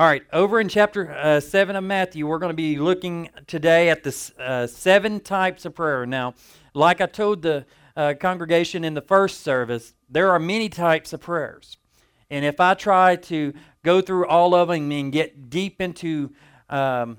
All right, over in chapter uh, 7 of Matthew, we're going to be looking today at the uh, seven types of prayer. Now, like I told the uh, congregation in the first service, there are many types of prayers. And if I try to go through all of them and get deep into um,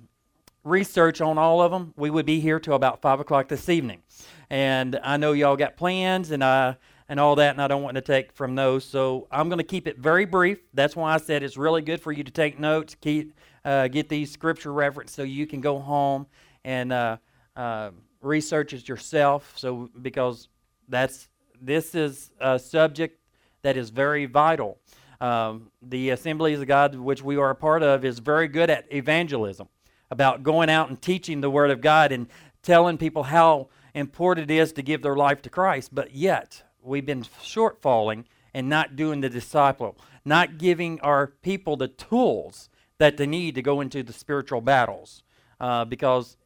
research on all of them, we would be here till about 5 o'clock this evening. And I know y'all got plans, and I and all that, and I don't want to take from those. So I'm going to keep it very brief. That's why I said it's really good for you to take notes, keep, uh, get these scripture reference so you can go home and uh, uh, research it yourself. So because that's this is a subject that is very vital. Um, the Assemblies of God, which we are a part of, is very good at evangelism, about going out and teaching the Word of God and telling people how important it is to give their life to Christ. But yet, we've been shortfalling and not doing the disciple, not giving our people the tools that they need to go into the spiritual battles. Uh, because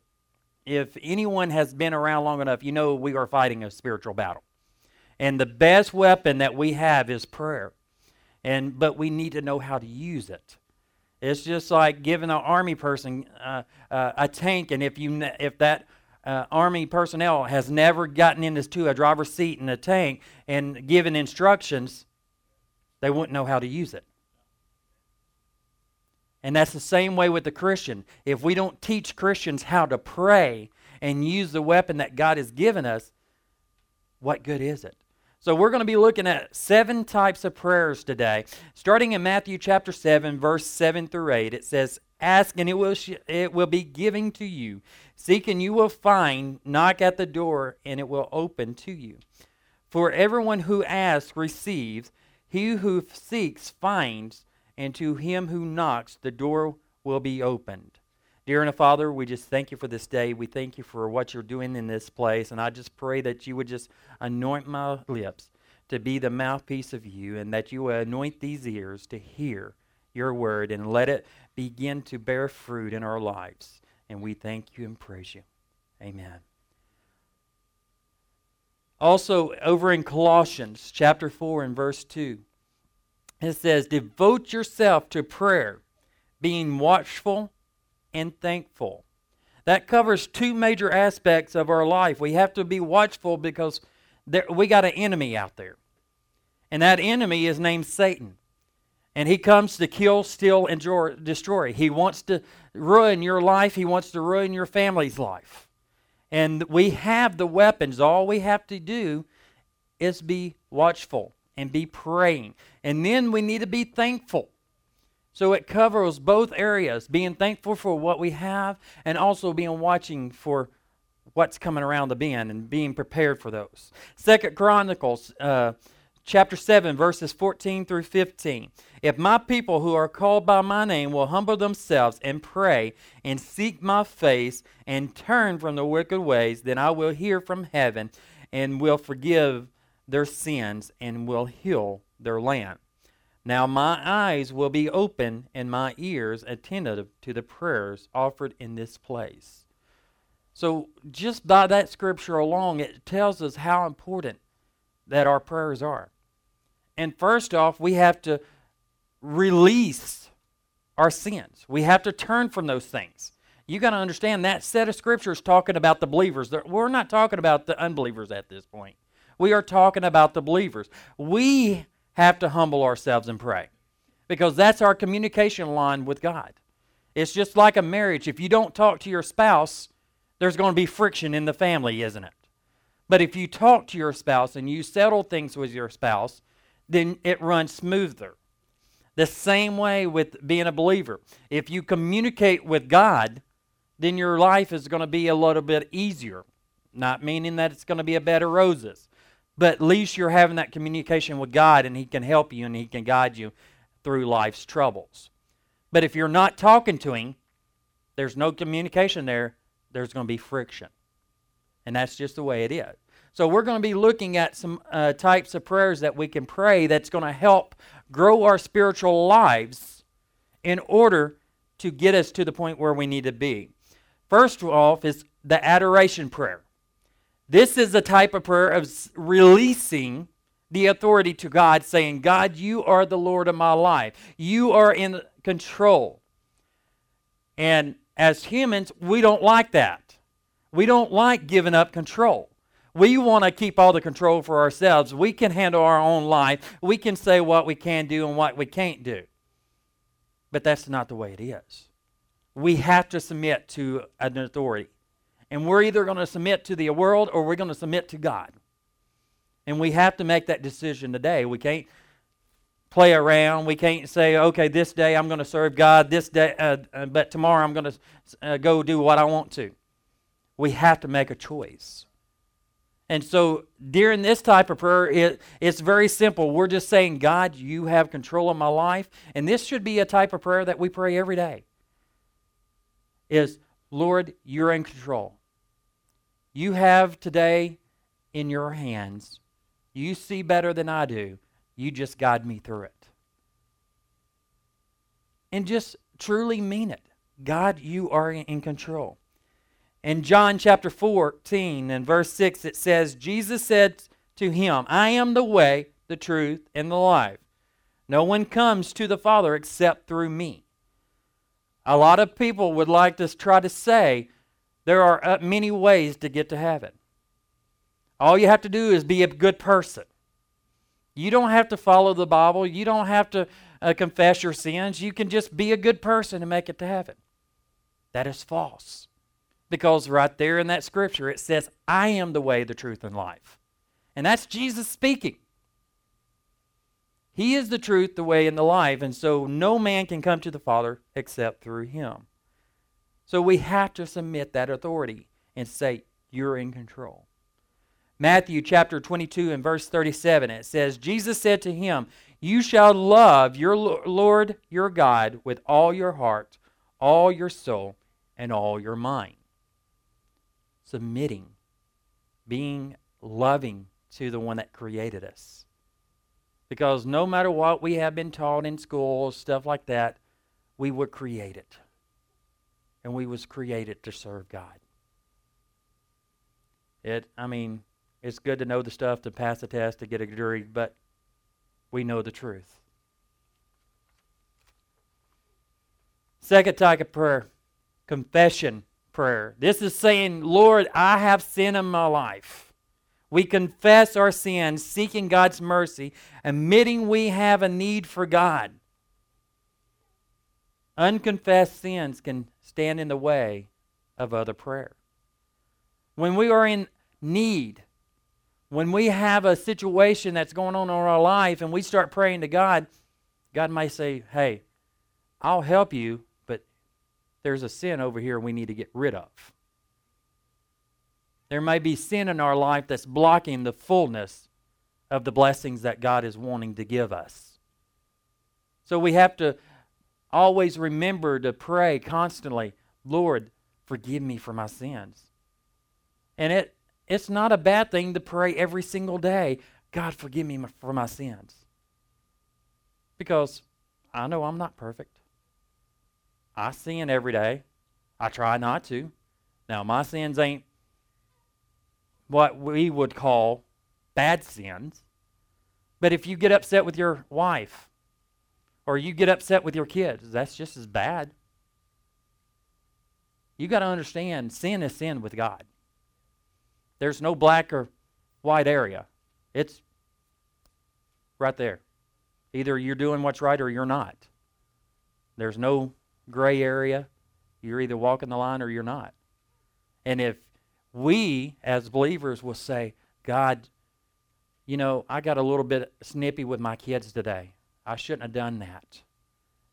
if anyone has been around long enough, you know we are fighting a spiritual battle. And the best weapon that we have is prayer. And but we need to know how to use it. It's just like giving an army person uh, uh, a tank, and if you if that uh, Army personnel has never gotten into a driver's seat in a tank and given instructions, they wouldn't know how to use it. And that's the same way with the Christian. If we don't teach Christians how to pray and use the weapon that God has given us, what good is it? So we're going to be looking at seven types of prayers today. Starting in Matthew chapter 7, verse 7 through 8, it says, Ask and it will, sh- it will be given to you. Seek and you will find. Knock at the door and it will open to you. For everyone who asks receives. He who seeks finds. And to him who knocks, the door will be opened. Dear and a Father, we just thank you for this day. We thank you for what you're doing in this place. And I just pray that you would just anoint my lips to be the mouthpiece of you and that you will anoint these ears to hear your word and let it begin to bear fruit in our lives. And we thank you and praise you. Amen. Also, over in Colossians chapter 4 and verse 2, it says, Devote yourself to prayer, being watchful and thankful. That covers two major aspects of our life. We have to be watchful because there, we got an enemy out there. And that enemy is named Satan. And he comes to kill, steal, and destroy. He wants to ruin your life, he wants to ruin your family's life. And we have the weapons. All we have to do is be watchful and be praying. And then we need to be thankful. So it covers both areas being thankful for what we have and also being watching for what's coming around the bend and being prepared for those. Second Chronicles uh, chapter 7, verses 14 through 15. If my people who are called by my name will humble themselves and pray and seek my face and turn from their wicked ways, then I will hear from heaven and will forgive their sins and will heal their land. Now my eyes will be open and my ears attentive to the prayers offered in this place. So, just by that scripture alone, it tells us how important that our prayers are. And first off, we have to release our sins. We have to turn from those things. You got to understand that set of scriptures talking about the believers. We're not talking about the unbelievers at this point. We are talking about the believers. We have to humble ourselves and pray because that's our communication line with God. It's just like a marriage. If you don't talk to your spouse, there's going to be friction in the family, isn't it? But if you talk to your spouse and you settle things with your spouse, then it runs smoother. The same way with being a believer. If you communicate with God, then your life is going to be a little bit easier. Not meaning that it's going to be a bed of roses, but at least you're having that communication with God and He can help you and He can guide you through life's troubles. But if you're not talking to Him, there's no communication there, there's going to be friction. And that's just the way it is. So we're going to be looking at some uh, types of prayers that we can pray that's going to help grow our spiritual lives in order to get us to the point where we need to be. First off is the adoration prayer. This is a type of prayer of releasing the authority to God, saying, God, you are the Lord of my life. You are in control. And as humans, we don't like that. We don't like giving up control. We want to keep all the control for ourselves. We can handle our own life. We can say what we can do and what we can't do. But that's not the way it is. We have to submit to an authority. And we're either going to submit to the world or we're going to submit to God. And we have to make that decision today. We can't play around. We can't say, okay, this day I'm going to serve God, this day, uh, uh, but tomorrow I'm going to uh, go do what I want to. We have to make a choice. And so during this type of prayer, it, it's very simple. We're just saying, God, you have control of my life. And this should be a type of prayer that we pray every day. Is, Lord, you're in control. You have today in your hands. You see better than I do. You just guide me through it. And just truly mean it. God, you are in control. In John chapter 14 and verse 6, it says, Jesus said to him, I am the way, the truth, and the life. No one comes to the Father except through me. A lot of people would like to try to say there are uh, many ways to get to heaven. All you have to do is be a good person. You don't have to follow the Bible. You don't have to uh, confess your sins. You can just be a good person and make it to heaven. That is false. Because right there in that scripture, it says, I am the way, the truth, and life. And that's Jesus speaking. He is the truth, the way, and the life, and so no man can come to the Father except through him. So we have to submit that authority and say, You're in control. Matthew chapter 22 and verse 37, it says, Jesus said to him, You shall love your Lord your God with all your heart, all your soul, and all your mind submitting, being loving to the one that created us. Because no matter what we have been taught in school, stuff like that, we were created. And we was created to serve God. It I mean, it's good to know the stuff to pass the test to get a degree, but we know the truth. Second type of prayer, confession prayer. This is saying, Lord, I have sin in my life. We confess our sins, seeking God's mercy, admitting we have a need for God. Unconfessed sins can stand in the way of other prayer. When we are in need, when we have a situation that's going on in our life and we start praying to God, God may say, Hey, I'll help you, there's a sin over here we need to get rid of. There may be sin in our life that's blocking the fullness of the blessings that God is wanting to give us. So we have to always remember to pray constantly, Lord, forgive me for my sins. And it it's not a bad thing to pray every single day, God, forgive me for my sins. Because I know I'm not perfect. I sin every day. I try not to. Now, my sins ain't what we would call bad sins. But if you get upset with your wife or you get upset with your kids, that's just as bad. You got to understand sin is sin with God. There's no black or white area. It's right there. Either you're doing what's right or you're not. There's no gray area. You're either walking the line or you're not. And if we, as believers, will say, God, you know, I got a little bit snippy with my kids today. I shouldn't have done that.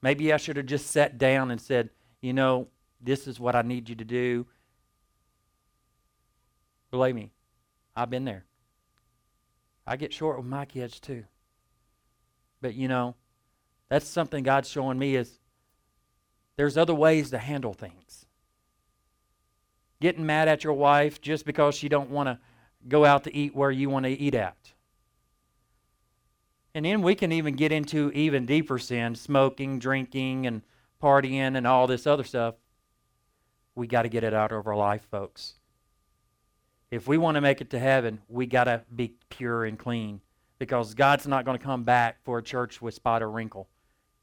Maybe I should have just sat down and said, you know, this is what I need you to do. Believe me, I've been there. I get short with my kids too. But you know, that's something God's showing me is there's other ways to handle things. Getting mad at your wife just because she don't want to go out to eat where you want to eat at. And then we can even get into even deeper sin, smoking, drinking, and partying, and all this other stuff. We got to get it out of our life, folks. If we want to make it to heaven, we got to be pure and clean because God's not going to come back for a church with spot or wrinkle.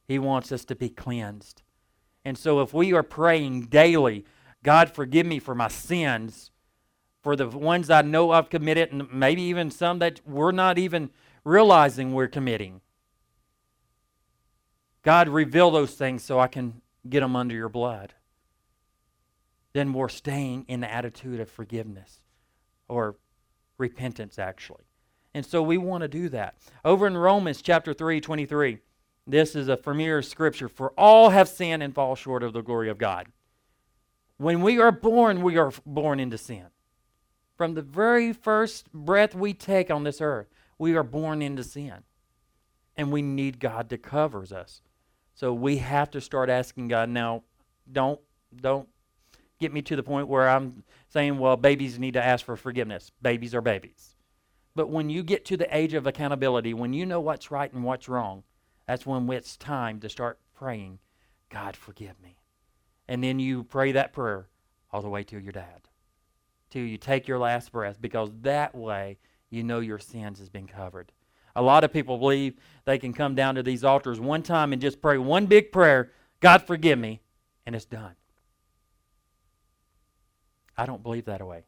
He wants us to be cleansed. And so if we are praying daily, God, forgive me for my sins, for the ones I know I've committed, and maybe even some that we're not even realizing we're committing. God, reveal those things so I can get them under your blood. Then we're staying in the attitude of forgiveness or repentance, actually. And so we want to do that. Over in Romans chapter 3, 23, this is a familiar scripture. For all have sinned and fall short of the glory of God. When we are born, we are born into sin. From the very first breath we take on this earth, we are born into sin. And we need God to cover us. So we have to start asking God now, don't don't get me to the point where I'm saying, well, babies need to ask for forgiveness. Babies are babies. But when you get to the age of accountability, when you know what's right and what's wrong, that's when it's time to start praying, God, forgive me. And then you pray that prayer all the way to your dad, till you take your last breath, because that way you know your sins has been covered. A lot of people believe they can come down to these altars one time and just pray one big prayer, God forgive me, and it's done. I don't believe that way.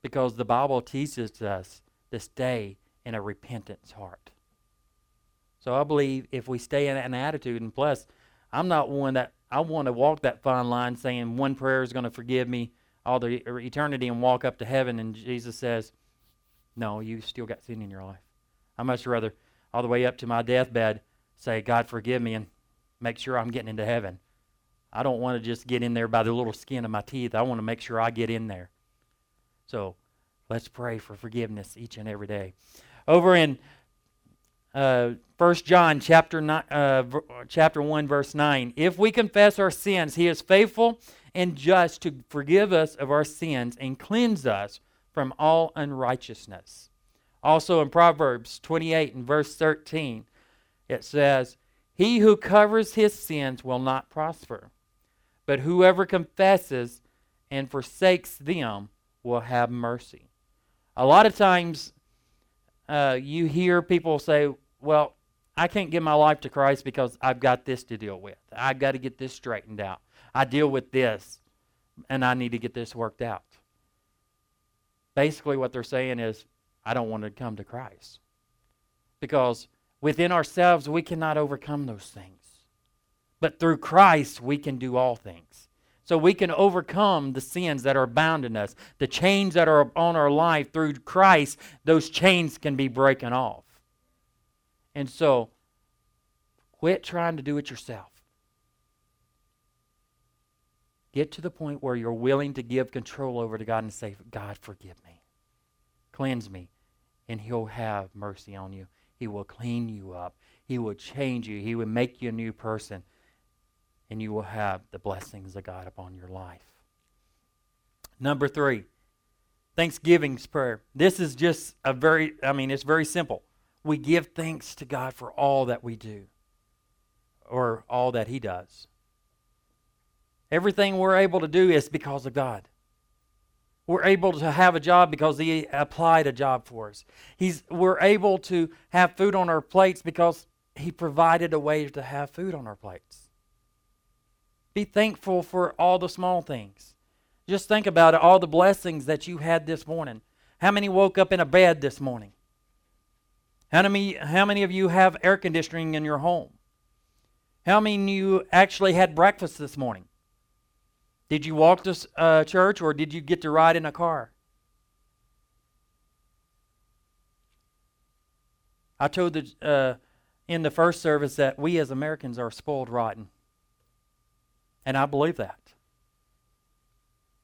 Because the Bible teaches us to stay in a repentance heart. So I believe if we stay in an attitude, and plus, I'm not one that I want to walk that fine line saying one prayer is going to forgive me all the er, eternity and walk up to heaven. And Jesus says, No, you still got sin in your life. I much rather, all the way up to my deathbed, say, God, forgive me and make sure I'm getting into heaven. I don't want to just get in there by the little skin of my teeth. I want to make sure I get in there. So let's pray for forgiveness each and every day. Over in uh, 1 John chapter, nine, uh, chapter 1, verse 9. If we confess our sins, he is faithful and just to forgive us of our sins and cleanse us from all unrighteousness. Also in Proverbs 28 and verse 13, it says, He who covers his sins will not prosper, but whoever confesses and forsakes them will have mercy. A lot of times uh, you hear people say, Well, I can't give my life to Christ because I've got this to deal with. I've got to get this straightened out. I deal with this, and I need to get this worked out. Basically, what they're saying is, I don't want to come to Christ. Because within ourselves, we cannot overcome those things. But through Christ, we can do all things. So we can overcome the sins that are bound in us, the chains that are on our life. Through Christ, those chains can be broken off. And so, quit trying to do it yourself. Get to the point where you're willing to give control over to God and say, God, forgive me. Cleanse me. And He'll have mercy on you. He will clean you up. He will change you. He will make you a new person. And you will have the blessings of God upon your life. Number three, Thanksgiving's prayer. This is just a very, I mean, it's very simple we give thanks to God for all that we do or all that He does. Everything we're able to do is because of God. We're able to have a job because He applied a job for us. He's, we're able to have food on our plates because He provided a way to have food on our plates. Be thankful for all the small things. Just think about it, all the blessings that you had this morning. How many woke up in a bed this morning? How many, how many of you have air conditioning in your home? How many of you actually had breakfast this morning? Did you walk to uh, church or did you get to ride in a car? I told the, uh, in the first service that we as Americans are spoiled rotten. And I believe that.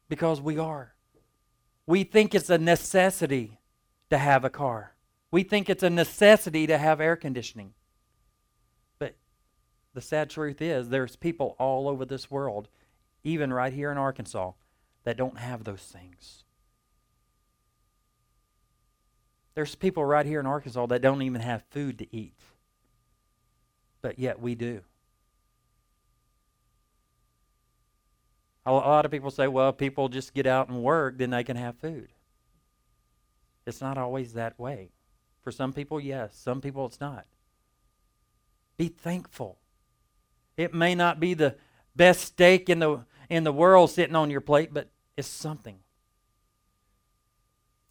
Because we are. We think it's a necessity to have a car. We think it's a necessity to have air conditioning. But the sad truth is, there's people all over this world, even right here in Arkansas, that don't have those things. There's people right here in Arkansas that don't even have food to eat. But yet we do. A lot of people say, well, if people just get out and work, then they can have food. It's not always that way. For some people, yes. Some people, it's not. Be thankful. It may not be the best steak in the in the world sitting on your plate, but it's something.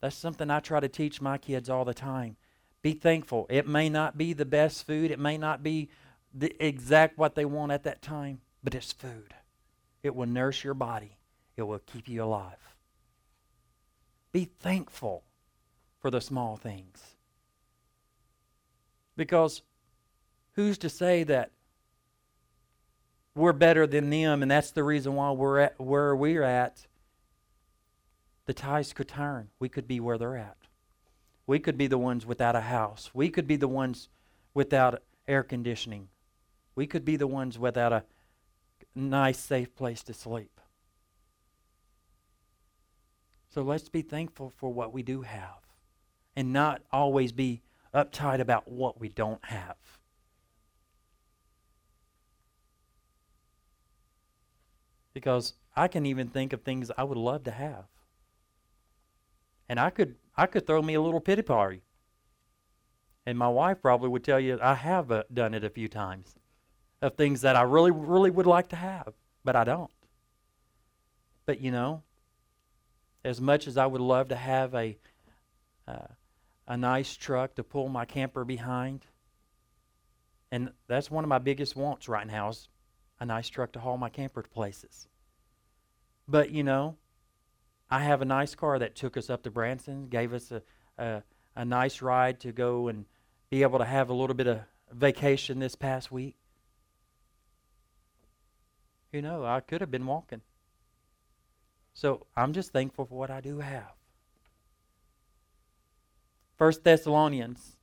That's something I try to teach my kids all the time. Be thankful. It may not be the best food, it may not be the exact what they want at that time, but it's food. It will nourish your body. It will keep you alive. Be thankful for the small things. Because who's to say that we're better than them and that's the reason why we're at where we're at? The ties could turn. We could be where they're at. We could be the ones without a house. We could be the ones without air conditioning. We could be the ones without a nice, safe place to sleep. So let's be thankful for what we do have and not always be uptight about what we don't have. Because I can even think of things I would love to have. And I could I could throw me a little pity party. And my wife probably would tell you I have uh, done it a few times of things that I really, really would like to have, but I don't. But you know, as much as I would love to have a uh, a nice truck to pull my camper behind, and that's one of my biggest wants right now is a nice truck to haul my camper to places. But you know, I have a nice car that took us up to Branson, gave us a, a, a nice ride to go and be able to have a little bit of vacation this past week. You know, I could have been walking. So I'm just thankful for what I do have. First Thessalonians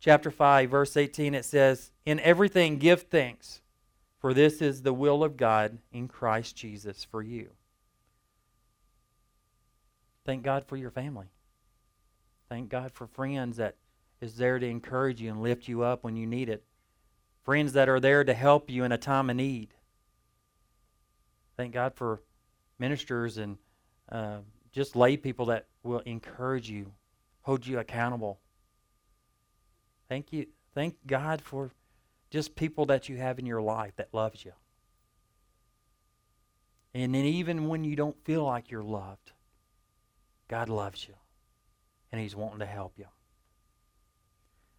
chapter 5 verse 18 it says, "In everything give thanks, for this is the will of God in Christ Jesus for you." Thank God for your family. Thank God for friends that is there to encourage you and lift you up when you need it. Friends that are there to help you in a time of need. Thank God for ministers and uh, just lay people that will encourage you, hold you accountable. Thank you. Thank God for just people that you have in your life that loves you. And then even when you don't feel like you're loved, God loves you, and He's wanting to help you.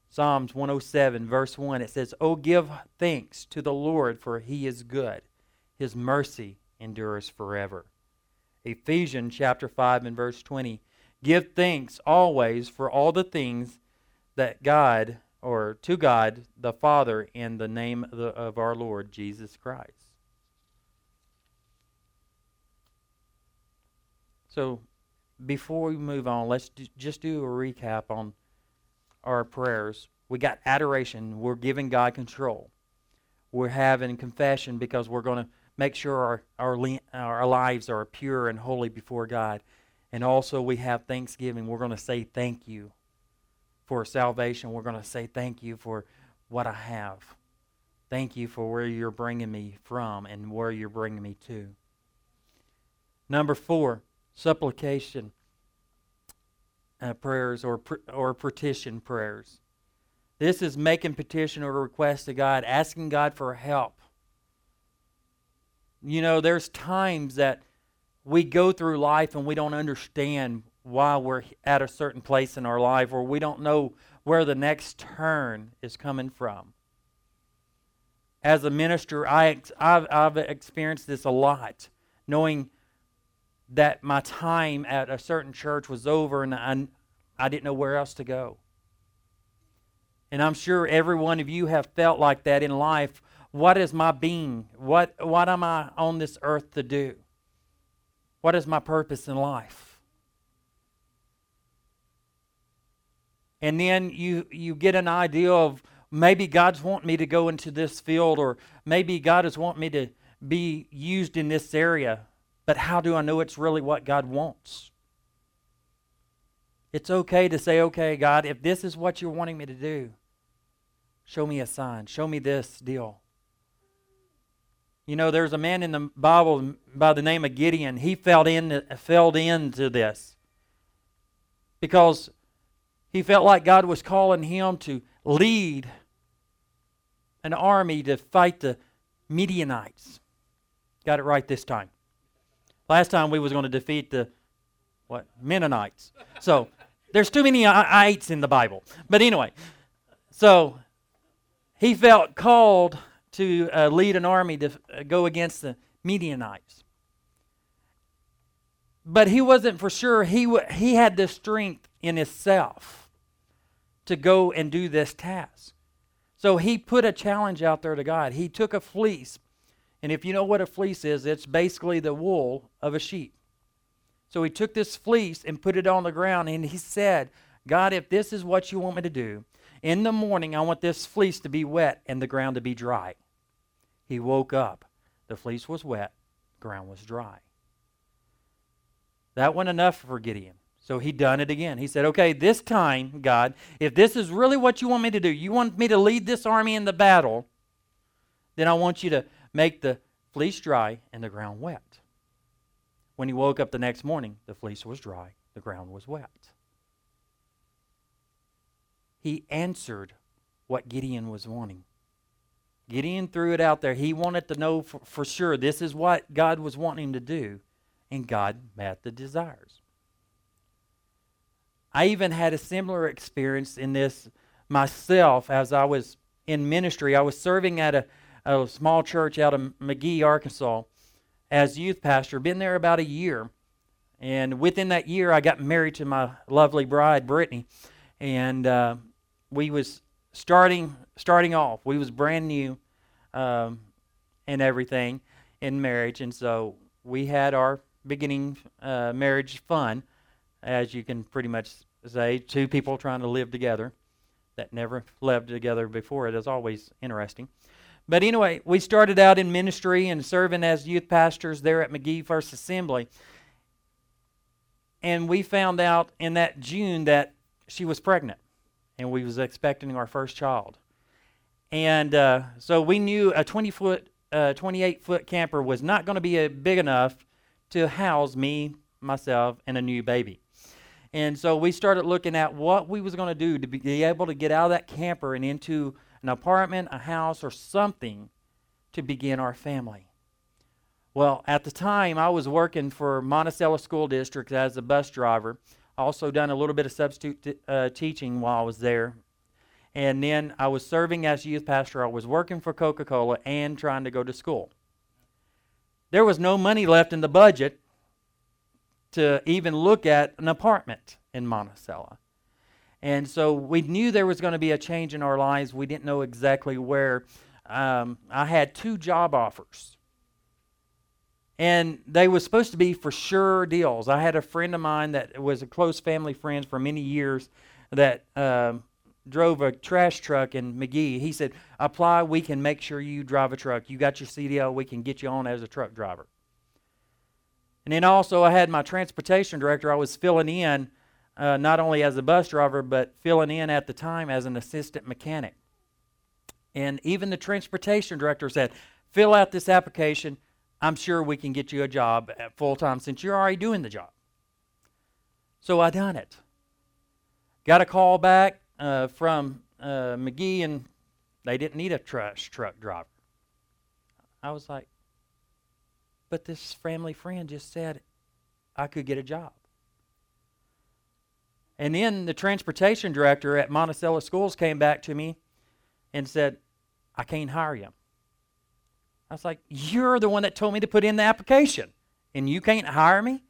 Psalms 107, verse 1, it says, Oh, give thanks to the Lord, for He is good. His mercy endures forever. Ephesians chapter 5 and verse 20, Give thanks always for all the things that God, or to God the Father, in the name of, the, of our Lord Jesus Christ. So before we move on, let's do, just do a recap on our prayers. We got adoration. We're giving God control. We're having confession because we're going to make sure our, our, our lives are pure and holy before God. And also, we have thanksgiving. We're going to say thank you for salvation. We're going to say thank you for what I have. Thank you for where you're bringing me from and where you're bringing me to. Number four, supplication uh, prayers or, or petition prayers. This is making petition or request to God, asking God for help. You know, there's times that we go through life and we don't understand why we're at a certain place in our life or we don't know where the next turn is coming from. As a minister, I, I've, I've experienced this a lot, knowing that my time at a certain church was over and I, I didn't know where else to go. And I'm sure every one of you have felt like that in life. What is my being? What, what am I on this earth to do? What is my purpose in life? And then you, you get an idea of maybe God's wanting me to go into this field, or maybe God is wanting me to be used in this area. But how do I know it's really what God wants? It's okay to say, okay, God, if this is what you're wanting me to do, show me a sign. Show me this deal. You know, there's a man in the Bible by the name of Gideon. He fell, in, fell into this because he felt like God was calling him to lead an army to fight the Midianites. Got it right this time. Last time we was going to defeat the what Mennonites. So there's too many ites in the Bible. But anyway, so he felt called to uh, lead an army to uh, go against the Midianites. But he wasn't for sure. He, w- he had the strength in himself to go and do this task. So he put a challenge out there to God. He took a fleece. And if you know what a fleece is, it's basically the wool of a sheep. So he took this fleece and put it on the ground and he said, God, if this is what you want me to do, in the morning I want this fleece to be wet and the ground to be dry. He woke up. The fleece was wet, ground was dry. That wasn't enough for Gideon. So he done it again. He said, Okay, this time, God, if this is really what you want me to do, you want me to lead this army in the battle, then I want you to make the fleece dry and the ground wet. When he woke up the next morning, the fleece was dry, the ground was wet. He answered what Gideon was wanting. Gideon threw it out there. He wanted to know for, for sure this is what God was wanting to do, and God met the desires. I even had a similar experience in this myself as I was in ministry. I was serving at a, a small church out of McGehee, Arkansas, as youth pastor. Been there about a year, and within that year, I got married to my lovely bride, Brittany, and uh, we was starting starting off. We was brand new, um, and everything in marriage, and so we had our beginning uh, marriage fun as you can pretty much say, two people trying to live together that never lived together before. It is always interesting. But anyway, we started out in ministry and serving as youth pastors there at McGehee First Assembly. And we found out in that June that she was pregnant and we was expecting our first child. And uh, so we knew a 20 foot, uh, 28 foot camper was not going to be big enough to house me, myself, and a new baby. And so we started looking at what we was going to do to be able to get out of that camper and into an apartment, a house, or something to begin our family. Well, at the time, I was working for Monticello School District as a bus driver. Also done a little bit of substitute t- uh, teaching while I was there. And then I was serving as youth pastor. I was working for Coca-Cola and trying to go to school. There was no money left in the budget to even look at an apartment in Monticello. And so we knew there was going to be a change in our lives. We didn't know exactly where. Um, I had two job offers. And they were supposed to be for sure deals. I had a friend of mine that was a close family friend for many years that um, drove a trash truck in McGehee. He said, Apply, we can make sure you drive a truck. You got your CDL, we can get you on as a truck driver. And then also, I had my transportation director. I was filling in uh, not only as a bus driver, but filling in at the time as an assistant mechanic. And even the transportation director said, fill out this application. I'm sure we can get you a job at full time since you're already doing the job. So I done it. Got a call back uh, from uh, McGehee, and they didn't need a trash truck driver. I was like, but this family friend just said I could get a job. And then the transportation director at Monticello Schools came back to me and said, I can't hire you. I was like, You're the one that told me to put in the application, and you can't hire me?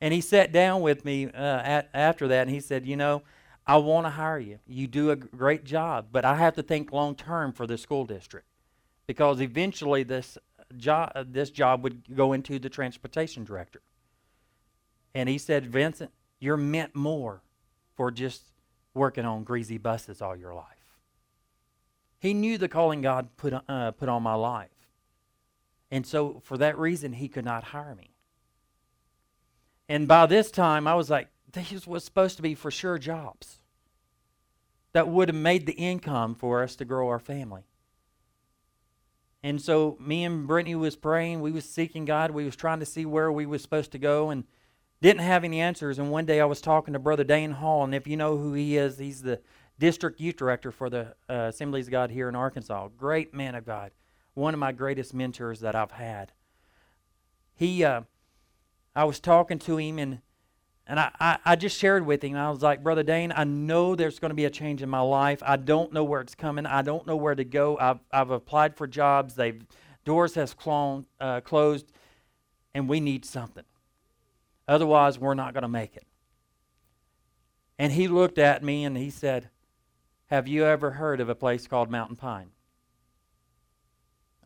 And he sat down with me uh, at, after that and he said, You know, I want to hire you. You do a great job, but I have to think long term for the school district because eventually this job, this job would go into the transportation director. And he said, Vincent, you're meant more for just working on greasy buses all your life. He knew the calling God put, uh, put on my life. And so, for that reason, he could not hire me. And by this time, I was like, these was supposed to be for sure jobs that would have made the income for us to grow our family. And so me and Brittany was praying. We was seeking God. We was trying to see where we was supposed to go and didn't have any answers. And one day I was talking to Brother Dane Hall, and if you know who he is, he's the district youth director for the uh, Assemblies of God here in Arkansas. Great man of God. one of my greatest mentors that I've had. He, uh, I was talking to him and and I, I, I, just shared with him. I was like, Brother Dane, I know there's going to be a change in my life. I don't know where it's coming. I don't know where to go. I've, I've applied for jobs. They've doors has clone, uh, closed, and we need something. Otherwise, we're not going to make it. And he looked at me and he said, Have you ever heard of a place called Mountain Pine?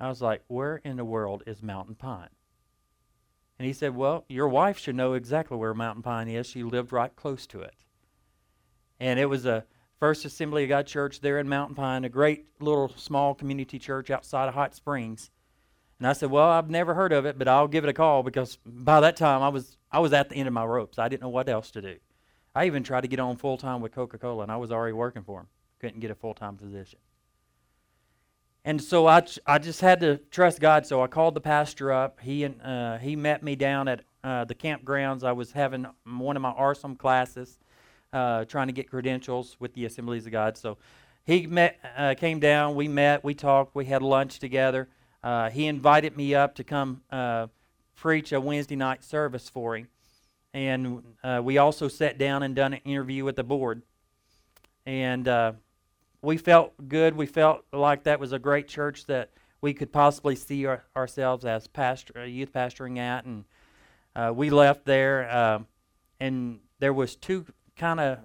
I was like, Where in the world is Mountain Pine? And he said, Well, your wife should know exactly where Mountain Pine is. She lived right close to it. And it was a First Assembly of God church there in Mountain Pine, a great little small community church outside of Hot Springs. And I said, Well, I've never heard of it, but I'll give it a call because by that time I was I was at the end of my ropes. I didn't know what else to do. I even tried to get on full time with Coca Cola, and I was already working for them. Couldn't get a full time position. And so I, I just had to trust God. So I called the pastor up. He and uh, he met me down at uh, the campgrounds. I was having one of my awesome classes, uh, trying to get credentials with the Assemblies of God. So he met, uh, came down. We met. We talked. We had lunch together. Uh, he invited me up to come uh, preach a Wednesday night service for him, and we also sat down and done an interview with the board. And we felt good. We felt like that was a great church that we could possibly see our, ourselves as pastor, youth pastoring at, and uh, we left there, uh, and there was two kind of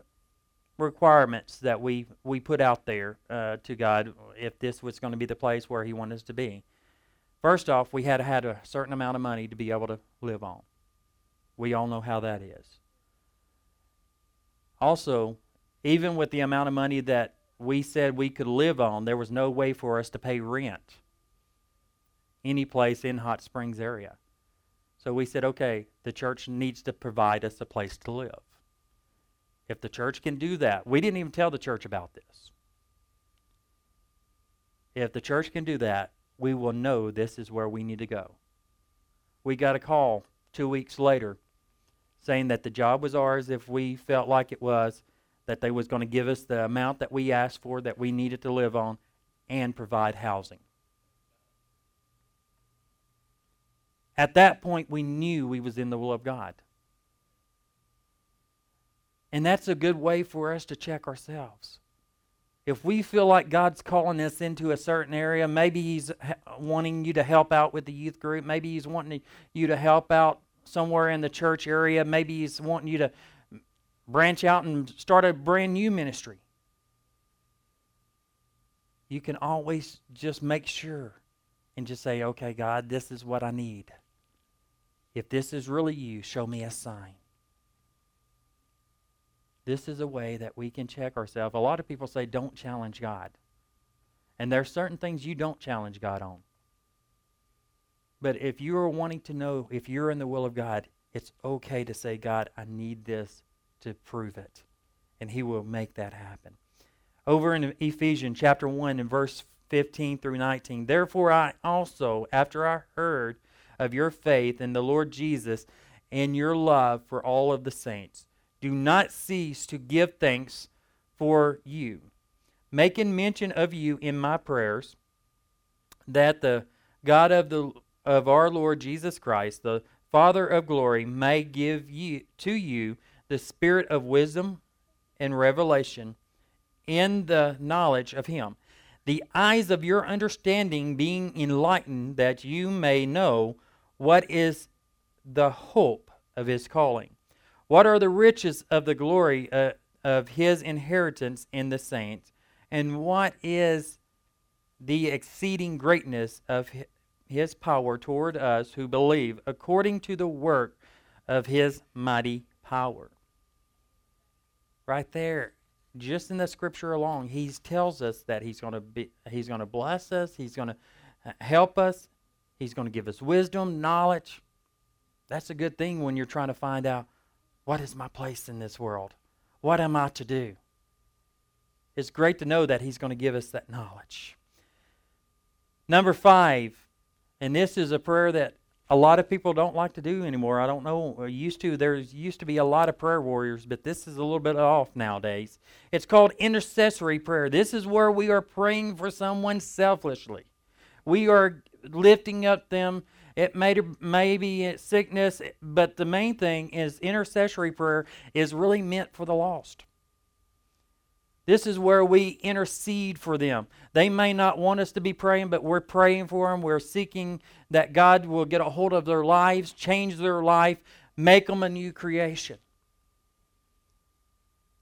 requirements that we we put out there uh, to God if this was going to be the place where He wanted us to be. First off, we had have a certain amount of money to be able to live on. We all know how that is. Also, even with the amount of money that we said we could live on, there was no way for us to pay rent any place in Hot Springs area. So we said, okay, the church needs to provide us a place to live. If the church can do that, we didn't even tell the church about this. If the church can do that, we will know this is where we need to go. We got a call two weeks later saying that the job was ours if we felt like it was, that they was going to give us the amount that we asked for that we needed to live on and provide housing. At that point we knew we was in the will of God. And that's a good way for us to check ourselves. If we feel like God's calling us into a certain area, maybe He's wanting you to help out with the youth group, maybe He's wanting you to help out somewhere in the church area, maybe He's wanting you to branch out and start a brand new ministry. You can always just make sure and just say, okay, God, this is what I need. If this is really you, show me a sign. This is a way that we can check ourselves. A lot of people say, don't challenge God. And there are certain things you don't challenge God on. But if you are wanting to know if you're in the will of God, it's okay to say, God, I need this to prove it. And he will make that happen. Over in Ephesians chapter 1 and verse 15 through 19. Therefore, I also, after I heard of your faith in the Lord Jesus and your love for all of the saints, do not cease to give thanks for you, making mention of you in my prayers, that the God of the of our Lord Jesus Christ, the Father of glory, may give you to you the spirit of wisdom and revelation in the knowledge of him. The eyes of your understanding being enlightened that you may know what is the hope of his calling. What are the riches of the glory uh, of his inheritance in the saints? And what is the exceeding greatness of his power toward us who believe according to the work of his mighty power right there just in the scripture alone he tells us that he's going to be he's going to bless us he's going to uh, help us he's going to give us wisdom knowledge. That's a good thing when you're trying to find out what is my place in this world? What am i to do? It's great to know that he's going to give us that knowledge. Number five and this is a prayer that a lot of people don't like to do anymore. I don't know. Uh, used to there used to be a lot of prayer warriors, but this is a little bit off nowadays. It's called intercessory prayer. This is where we are praying for someone selfishly. We are lifting up them. It may, maybe sickness, but the main thing is intercessory prayer is really meant for the lost. This is where we intercede for them. They may not want us to be praying, but we're praying for them. We're seeking that God will get a hold of their lives, change their life, make them a new creation.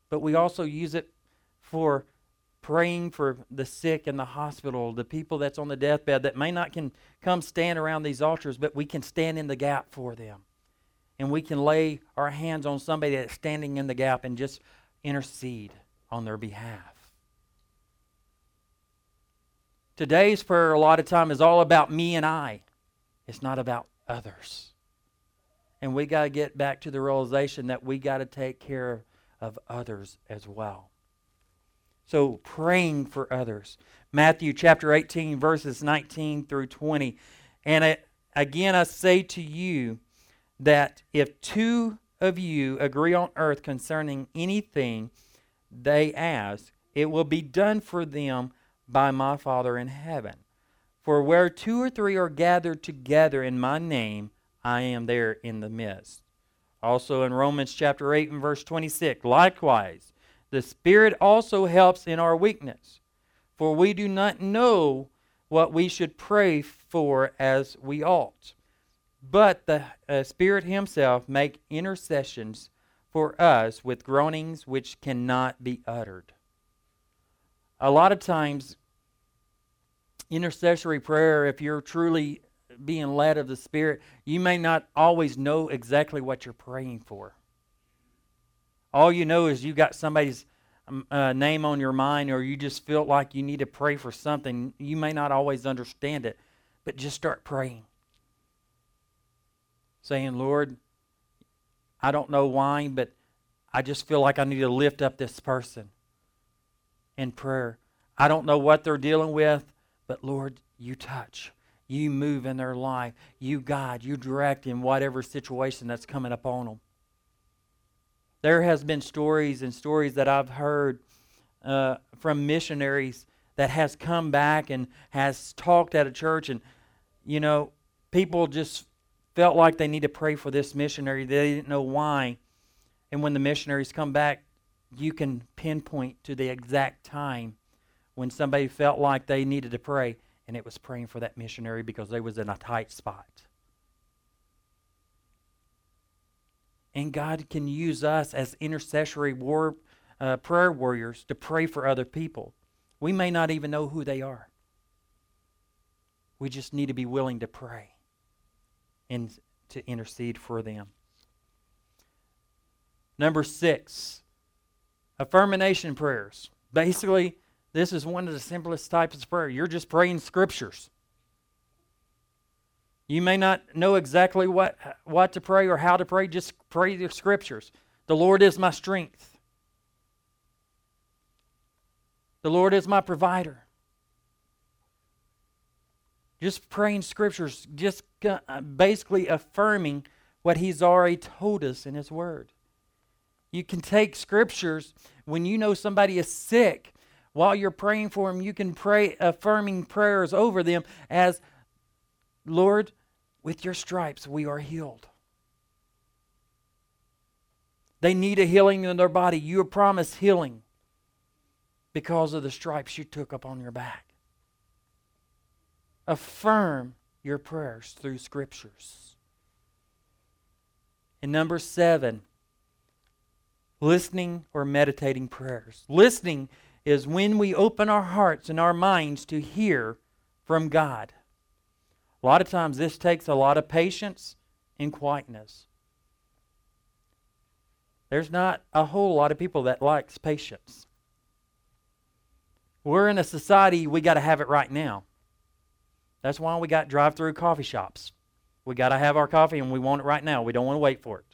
But we also use it for praying for the sick in the hospital, the people that's on the deathbed that may not can come stand around these altars, but we can stand in the gap for them. And we can lay our hands on somebody that's standing in the gap and just intercede on their behalf. Today's prayer, a lot of time, is all about me and I. It's not about others. And we got to get back to the realization that we got to take care of others as well. So, praying for others. Matthew chapter 18, verses 19 through 20. And again, I say to you that if two of you agree on earth concerning anything they ask, it will be done for them by my Father in heaven. For where two or three are gathered together in my name, I am there in the midst. Also in Romans chapter 8 and verse 26, likewise, the Spirit also helps in our weakness. For we do not know what we should pray for as we ought. But the uh, Spirit Himself make intercessions for us with groanings which cannot be uttered. A lot of times, intercessory prayer, if you're truly being led of the Spirit, you may not always know exactly what you're praying for. All you know is you got somebody's um, uh, name on your mind, or you just feel like you need to pray for something. You may not always understand it, but just start praying. Saying, Lord, I don't know why, but I just feel like I need to lift up this person in prayer. I don't know what they're dealing with, but Lord, you touch. You move in their life. You guide. You direct in whatever situation that's coming up on them. There has been stories and stories that I've heard uh, from missionaries that has come back and has talked at a church and you know people just felt like they need to pray for this missionary. They didn't know why. And when the missionaries come back, you can pinpoint to the exact time when somebody felt like they needed to pray, and it was praying for that missionary because they was in a tight spot. And God can use us as intercessory war, uh, prayer warriors to pray for other people. We may not even know who they are. We just need to be willing to pray and to intercede for them. Number six, affirmation prayers. Basically, this is one of the simplest types of prayer. You're just praying scriptures. You may not know exactly what, what to pray or how to pray, just pray the scriptures. The Lord is my strength. The Lord is my provider. Just praying scriptures, just uh, basically affirming what He's already told us in His Word. You can take scriptures when you know somebody is sick. While you're praying for them, you can pray affirming prayers over them as, Lord, with your stripes we are healed. They need a healing in their body. You promised healing because of the stripes you took up on your back. Affirm your prayers through scriptures. And number seven, listening or meditating prayers. Listening is when we open our hearts and our minds to hear from God. A lot of times this takes a lot of patience and quietness. There's not a whole lot of people that likes patience. We're in a society we got to have it right now. That's why we got drive through coffee shops. We got to have our coffee and we want it right now. We don't want to wait for it.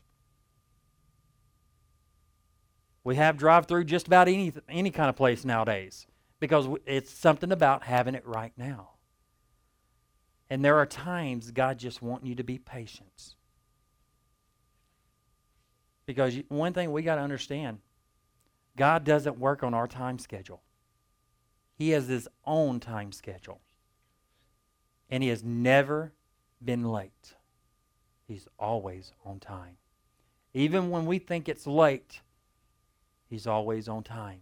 We have drive through just about any, any kind of place nowadays because it's something about having it right now. And there are times God just wants you to be patient. Because one thing we got to understand God doesn't work on our time schedule, He has His own time schedule. And he has never been late. He's always on time. Even when we think it's late, he's always on time.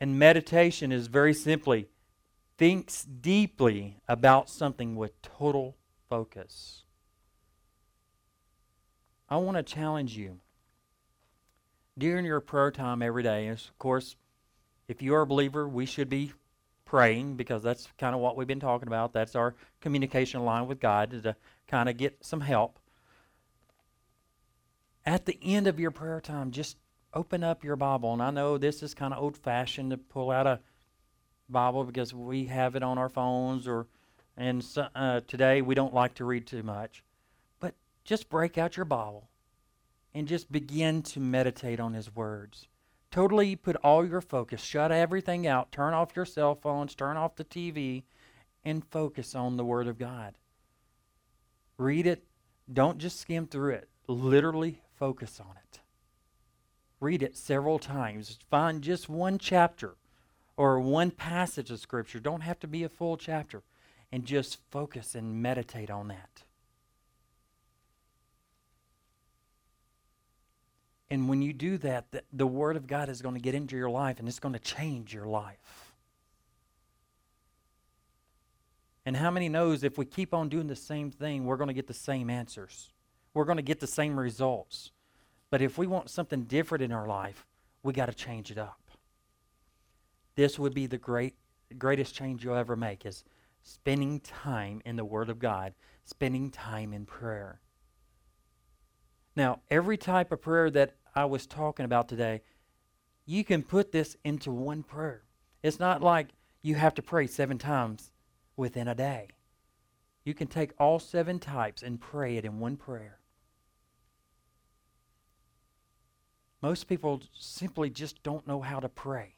And meditation is very simply thinks deeply about something with total focus. I want to challenge you during your prayer time every day. Of course, if you are a believer, we should be praying because that's kind of what we've been talking about. That's our communication line with God to kind of get some help. At the end of your prayer time, just open up your Bible. And I know this is kind of old fashioned to pull out a Bible because we have it on our phones or and so, uh, today we don't like to read too much. But just break out your Bible and just begin to meditate on his words. Totally put all your focus, shut everything out, turn off your cell phones, turn off the TV, and focus on the Word of God. Read it. Don't just skim through it. Literally focus on it. Read it several times. Find just one chapter or one passage of Scripture. Don't have to be a full chapter. And just focus and meditate on that. And when you do that, the, the Word of God is going to get into your life and it's going to change your life. And how many knows if we keep on doing the same thing, we're going to get the same answers? We're going to get the same results. But if we want something different in our life, we got to change it up. This would be the great greatest change you'll ever make is spending time in the Word of God, spending time in prayer. Now, every type of prayer that I was talking about today, you can put this into one prayer. It's not like you have to pray seven times within a day. You can take all seven types and pray it in one prayer. Most people simply just don't know how to pray.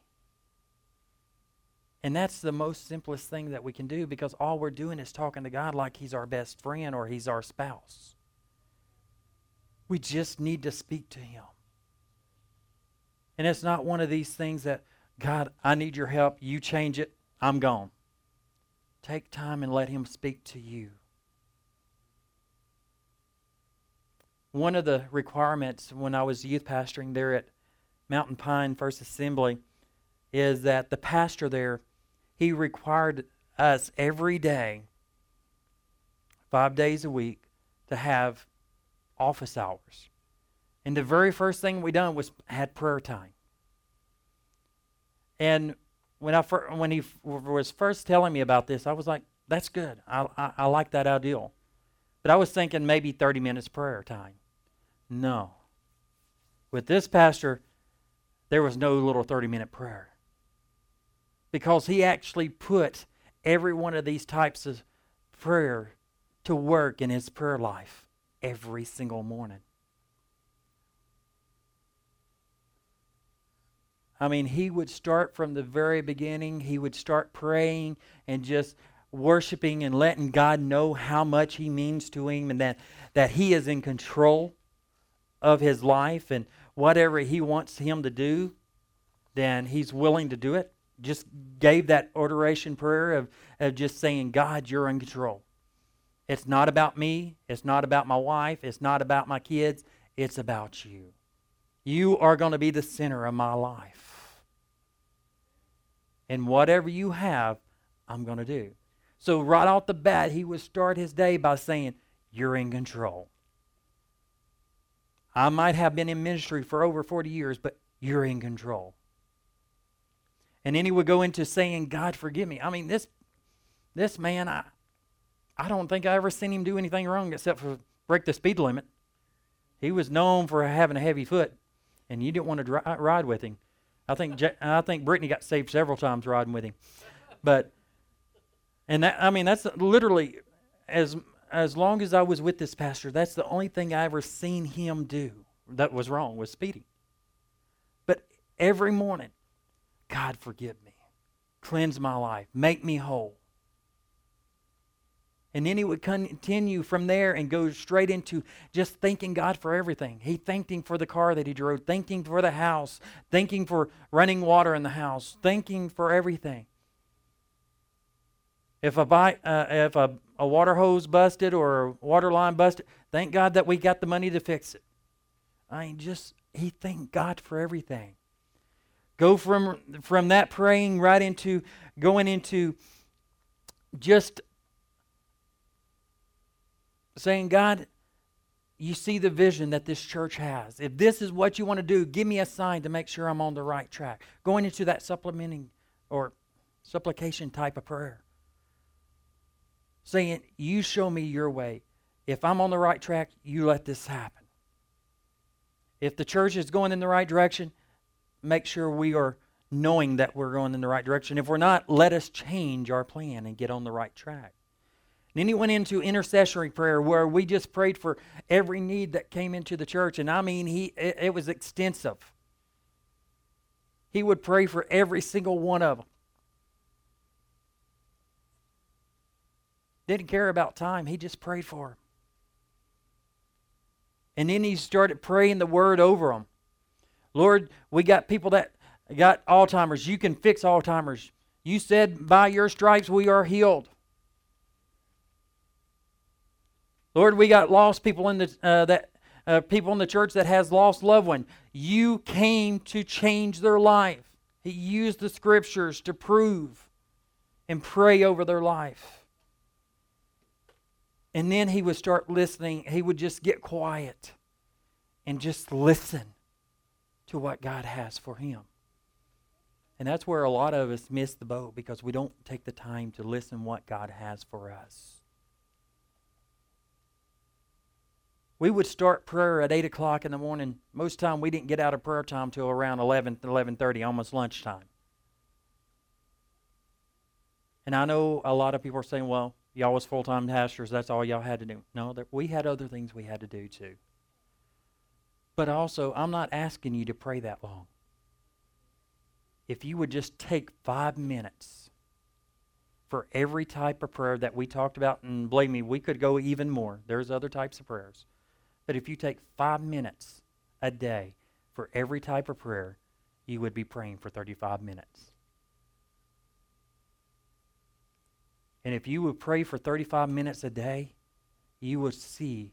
And that's the most simplest thing that we can do because all we're doing is talking to God like He's our best friend or He's our spouse. We just need to speak to Him. And it's not one of these things that, God, I need your help. You change it. I'm gone. Take time and let Him speak to you. One of the requirements when I was youth pastoring there at Mountain Pine First Assembly is that the pastor there, he required us every day, five days a week, to have office hours. And the very first thing we done was had prayer time. And when I when he was first telling me about this, I was like, "That's good. I, I, I like that ideal." But I was thinking maybe 30 minutes prayer time. No. With this pastor, there was no little 30 minute prayer. Because he actually put every one of these types of prayer to work in his prayer life every single morning. I mean, he would start from the very beginning. He would start praying and just worshiping and letting God know how much he means to him and that, that he is in control of his life and whatever he wants him to do, then he's willing to do it. Just gave that adoration prayer of, of just saying, God, you're in control. It's not about me. It's not about my wife. It's not about my kids. It's about you. You are going to be the center of my life. And whatever you have, I'm going to do. So, right off the bat, he would start his day by saying, You're in control. I might have been in ministry for over 40 years, but you're in control. And then he would go into saying, God, forgive me. I mean, this, this man, I, I don't think I ever seen him do anything wrong except for break the speed limit. He was known for having a heavy foot, and you didn't want to dri- uh, ride with him. I think I think Brittany got saved several times riding with him, but and that I mean that's literally as as long as I was with this pastor, that's the only thing I ever seen him do that was wrong was speeding. But every morning, God forgive me, cleanse my life, make me whole. And then he would continue from there and go straight into just thanking God for everything. He thanked him for the car that he drove, thanking for the house, thanking for running water in the house, thanking for everything. If a, uh, if a, a water hose busted or a water line busted, thank God that we got the money to fix it. I mean, just, he thanked God for everything. Go from, from that praying right into going into just saying, God, you see the vision that this church has. If this is what you want to do, give me a sign to make sure I'm on the right track. Going into that supplementing or supplication type of prayer. Saying, You show me your way. If I'm on the right track, you let this happen. If the church is going in the right direction, make sure we are knowing that we're going in the right direction. If we're not, let us change our plan and get on the right track. Then he went into intercessory prayer where we just prayed for every need that came into the church. And I mean, he it, it was extensive. He would pray for every single one of them. Didn't care about time, he just prayed for them. And then he started praying the word over them. Lord, we got people that got Alzheimer's. You can fix Alzheimer's. You said, by your stripes we are healed. Lord, we got lost people in the uh, that uh, people in the church that has lost loved one. You came to change their life. He used the scriptures to prove and pray over their life. And then he would start listening. He would just get quiet and just listen to what God has for him. And that's where a lot of us miss the boat because we don't take the time to listen what God has for us. We would start prayer at 8 o'clock in the morning. Most time we didn't get out of prayer time till around 11, 11.30, almost lunchtime. And I know a lot of people are saying, well, y'all was full-time pastors. That's all y'all had to do. No, we had other things we had to do too. But also, I'm not asking you to pray that long. If you would just take five minutes for every type of prayer that we talked about, and believe me, we could go even more. There's other types of prayers. But if you take five minutes a day for every type of prayer, you would be praying for 35 minutes. And if you would pray for 35 minutes a day, you would see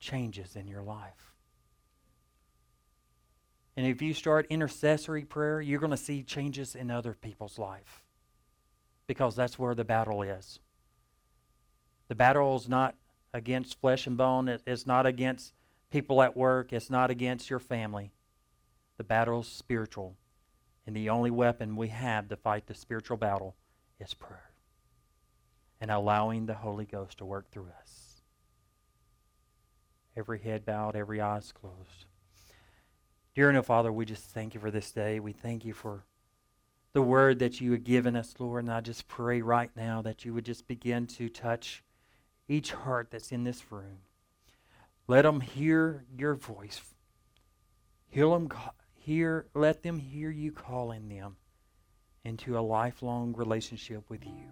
changes in your life. And if you start intercessory prayer, you're going to see changes in other people's life. Because that's where the battle is. The battle is not against flesh and bone, it's not against people at work, it's not against your family. The battle is spiritual. And the only weapon we have to fight the spiritual battle is prayer and allowing the Holy Ghost to work through us. Every head bowed, every eyes closed. Dear no Father, we just thank you for this day. We thank you for the word that you have given us, Lord. And I just pray right now that you would just begin to touch each heart that's in this room. Let them hear your voice. Hear them, hear, let them hear you calling them into a lifelong relationship with you.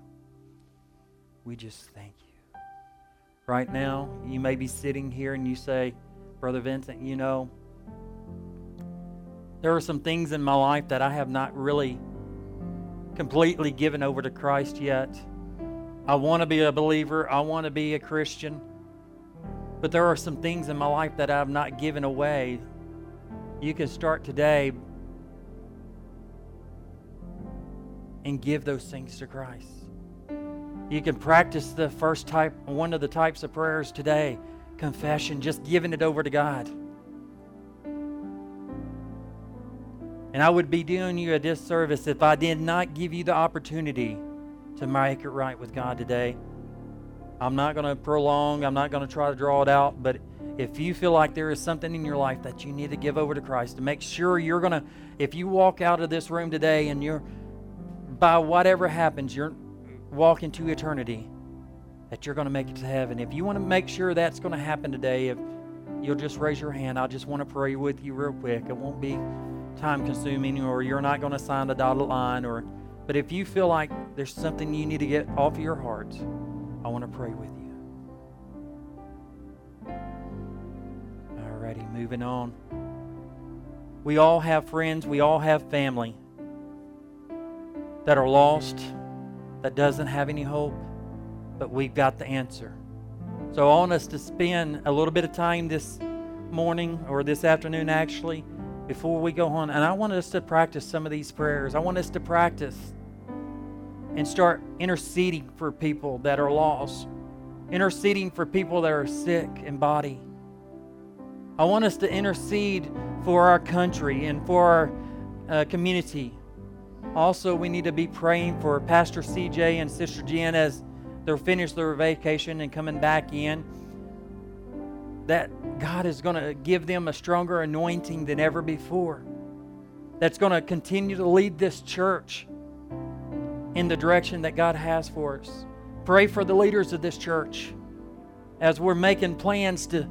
We just thank you. Right now, you may be sitting here and you say, Brother Vincent, you know, there are some things in my life that I have not really completely given over to Christ yet. I want to be a believer, I want to be a Christian. But there are some things in my life that I've not given away. You can start today and give those things to Christ. You can practice the first type, one of the types of prayers today confession, just giving it over to God. And I would be doing you a disservice if I did not give you the opportunity to make it right with God today. I'm not going to prolong, I'm not going to try to draw it out, but if you feel like there is something in your life that you need to give over to Christ, to make sure you're going to, if you walk out of this room today and you're, by whatever happens, you're walking to eternity, that you're going to make it to heaven. If you want to make sure that's going to happen today, if you'll just raise your hand, I just want to pray with you real quick. It won't be time consuming or you're not going to sign the dotted line or but if you feel like there's something you need to get off your heart, I want to pray with you. Alrighty, moving on. We all have friends, we all have family that are lost that doesn't have any hope, but we've got the answer. So I want us to spend a little bit of time this morning or this afternoon actually before we go on. And I want us to practice some of these prayers. I want us to practice and start interceding for people that are lost, interceding for people that are sick in body. I want us to intercede for our country and for our uh, community. Also, we need to be praying for Pastor CJ and Sister Jen as they're finished their vacation and coming back in. That God is going to give them a stronger anointing than ever before. That's going to continue to lead this church in the direction that God has for us. Pray for the leaders of this church as we're making plans to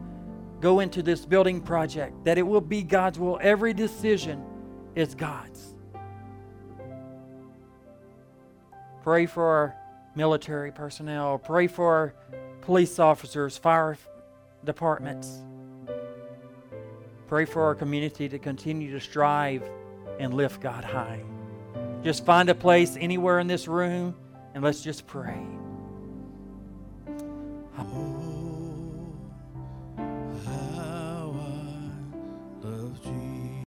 go into this building project, that it will be God's will. Every decision is God's. Pray for our military personnel. Pray for our police officers, fire departments. Pray for our community to continue to strive and lift God high. Just find a place anywhere in this room and let's just pray.